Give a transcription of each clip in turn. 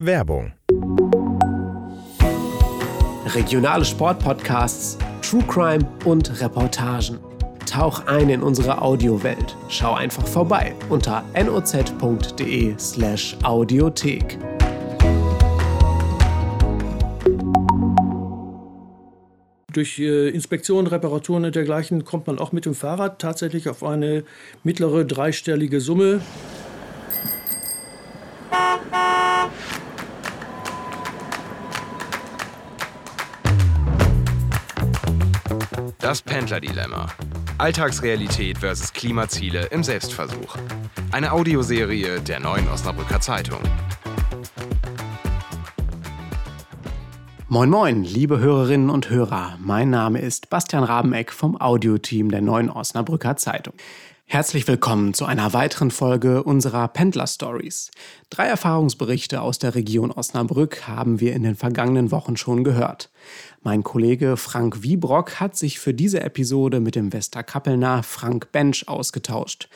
Werbung. Regionale Sportpodcasts, True Crime und Reportagen. Tauch ein in unsere Audiowelt. Schau einfach vorbei unter noz.de/slash audiothek. Durch äh, Inspektionen, Reparaturen und dergleichen kommt man auch mit dem Fahrrad tatsächlich auf eine mittlere dreistellige Summe. Das Pendler-Dilemma. Alltagsrealität versus Klimaziele im Selbstversuch. Eine Audioserie der neuen Osnabrücker Zeitung. Moin Moin, liebe Hörerinnen und Hörer. Mein Name ist Bastian Rabeneck vom Audioteam der neuen Osnabrücker Zeitung. Herzlich willkommen zu einer weiteren Folge unserer Pendler Stories. Drei Erfahrungsberichte aus der Region Osnabrück haben wir in den vergangenen Wochen schon gehört. Mein Kollege Frank Wiebrock hat sich für diese Episode mit dem Westerkappelner Frank Bench ausgetauscht.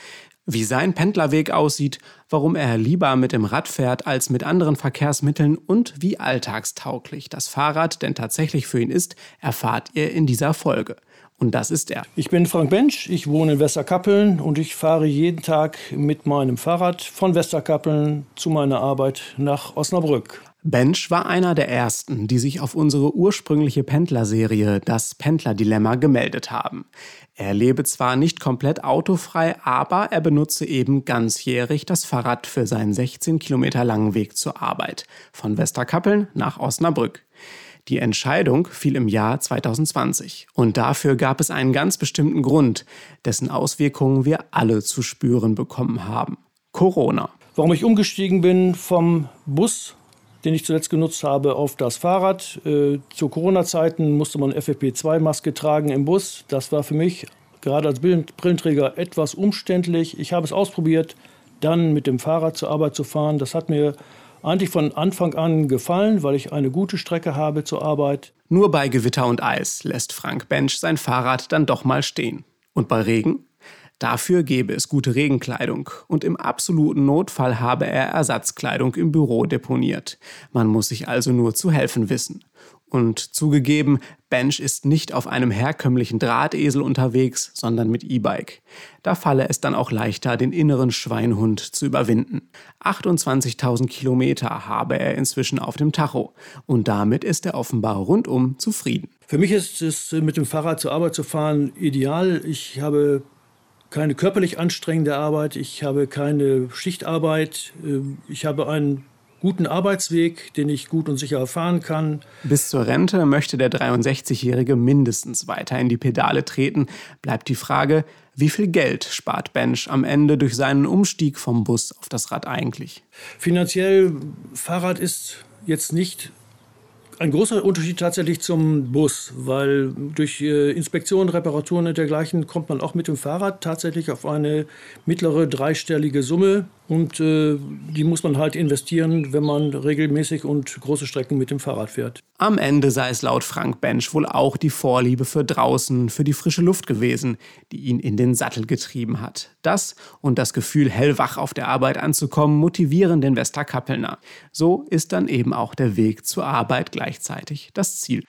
Wie sein Pendlerweg aussieht, warum er lieber mit dem Rad fährt als mit anderen Verkehrsmitteln und wie alltagstauglich das Fahrrad denn tatsächlich für ihn ist, erfahrt ihr in dieser Folge. Und das ist er. Ich bin Frank Bench, ich wohne in Westerkappeln und ich fahre jeden Tag mit meinem Fahrrad von Westerkappeln zu meiner Arbeit nach Osnabrück. Bench war einer der ersten, die sich auf unsere ursprüngliche Pendlerserie Das Pendlerdilemma gemeldet haben. Er lebe zwar nicht komplett autofrei, aber er benutze eben ganzjährig das Fahrrad für seinen 16 Kilometer langen Weg zur Arbeit. Von Westerkappeln nach Osnabrück. Die Entscheidung fiel im Jahr 2020 und dafür gab es einen ganz bestimmten Grund, dessen Auswirkungen wir alle zu spüren bekommen haben. Corona. Warum ich umgestiegen bin vom Bus, den ich zuletzt genutzt habe, auf das Fahrrad. Äh, zu Corona-Zeiten musste man FFP2-Maske tragen im Bus. Das war für mich gerade als Brillenträger etwas umständlich. Ich habe es ausprobiert, dann mit dem Fahrrad zur Arbeit zu fahren. Das hat mir eigentlich von Anfang an gefallen, weil ich eine gute Strecke habe zur Arbeit. Nur bei Gewitter und Eis lässt Frank Bench sein Fahrrad dann doch mal stehen. Und bei Regen? Dafür gäbe es gute Regenkleidung und im absoluten Notfall habe er Ersatzkleidung im Büro deponiert. Man muss sich also nur zu helfen wissen. Und zugegeben, Bench ist nicht auf einem herkömmlichen Drahtesel unterwegs, sondern mit E-Bike. Da falle es dann auch leichter, den inneren Schweinhund zu überwinden. 28.000 Kilometer habe er inzwischen auf dem Tacho und damit ist er offenbar rundum zufrieden. Für mich ist es mit dem Fahrrad zur Arbeit zu fahren ideal. Ich habe keine körperlich anstrengende Arbeit, ich habe keine Schichtarbeit, ähm, ich habe einen guten Arbeitsweg, den ich gut und sicher fahren kann. Bis zur Rente möchte der 63-Jährige mindestens weiter in die Pedale treten. Bleibt die Frage, wie viel Geld spart Bench am Ende durch seinen Umstieg vom Bus auf das Rad eigentlich? Finanziell, Fahrrad ist jetzt nicht ein großer Unterschied tatsächlich zum Bus, weil durch äh, Inspektionen, Reparaturen und dergleichen kommt man auch mit dem Fahrrad tatsächlich auf eine mittlere dreistellige Summe und äh, die muss man halt investieren, wenn man regelmäßig und große Strecken mit dem Fahrrad fährt. Am Ende sei es laut Frank Bench wohl auch die Vorliebe für draußen, für die frische Luft gewesen, die ihn in den Sattel getrieben hat. Das und das Gefühl, hellwach auf der Arbeit anzukommen, motivieren den Westerkappelner. So ist dann eben auch der Weg zur Arbeit gleichzeitig das Ziel.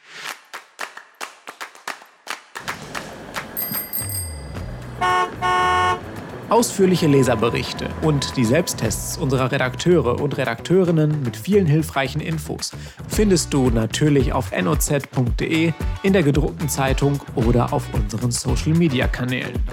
Ausführliche Leserberichte und die Selbsttests unserer Redakteure und Redakteurinnen mit vielen hilfreichen Infos findest du natürlich auf noz.de, in der gedruckten Zeitung oder auf unseren Social-Media-Kanälen.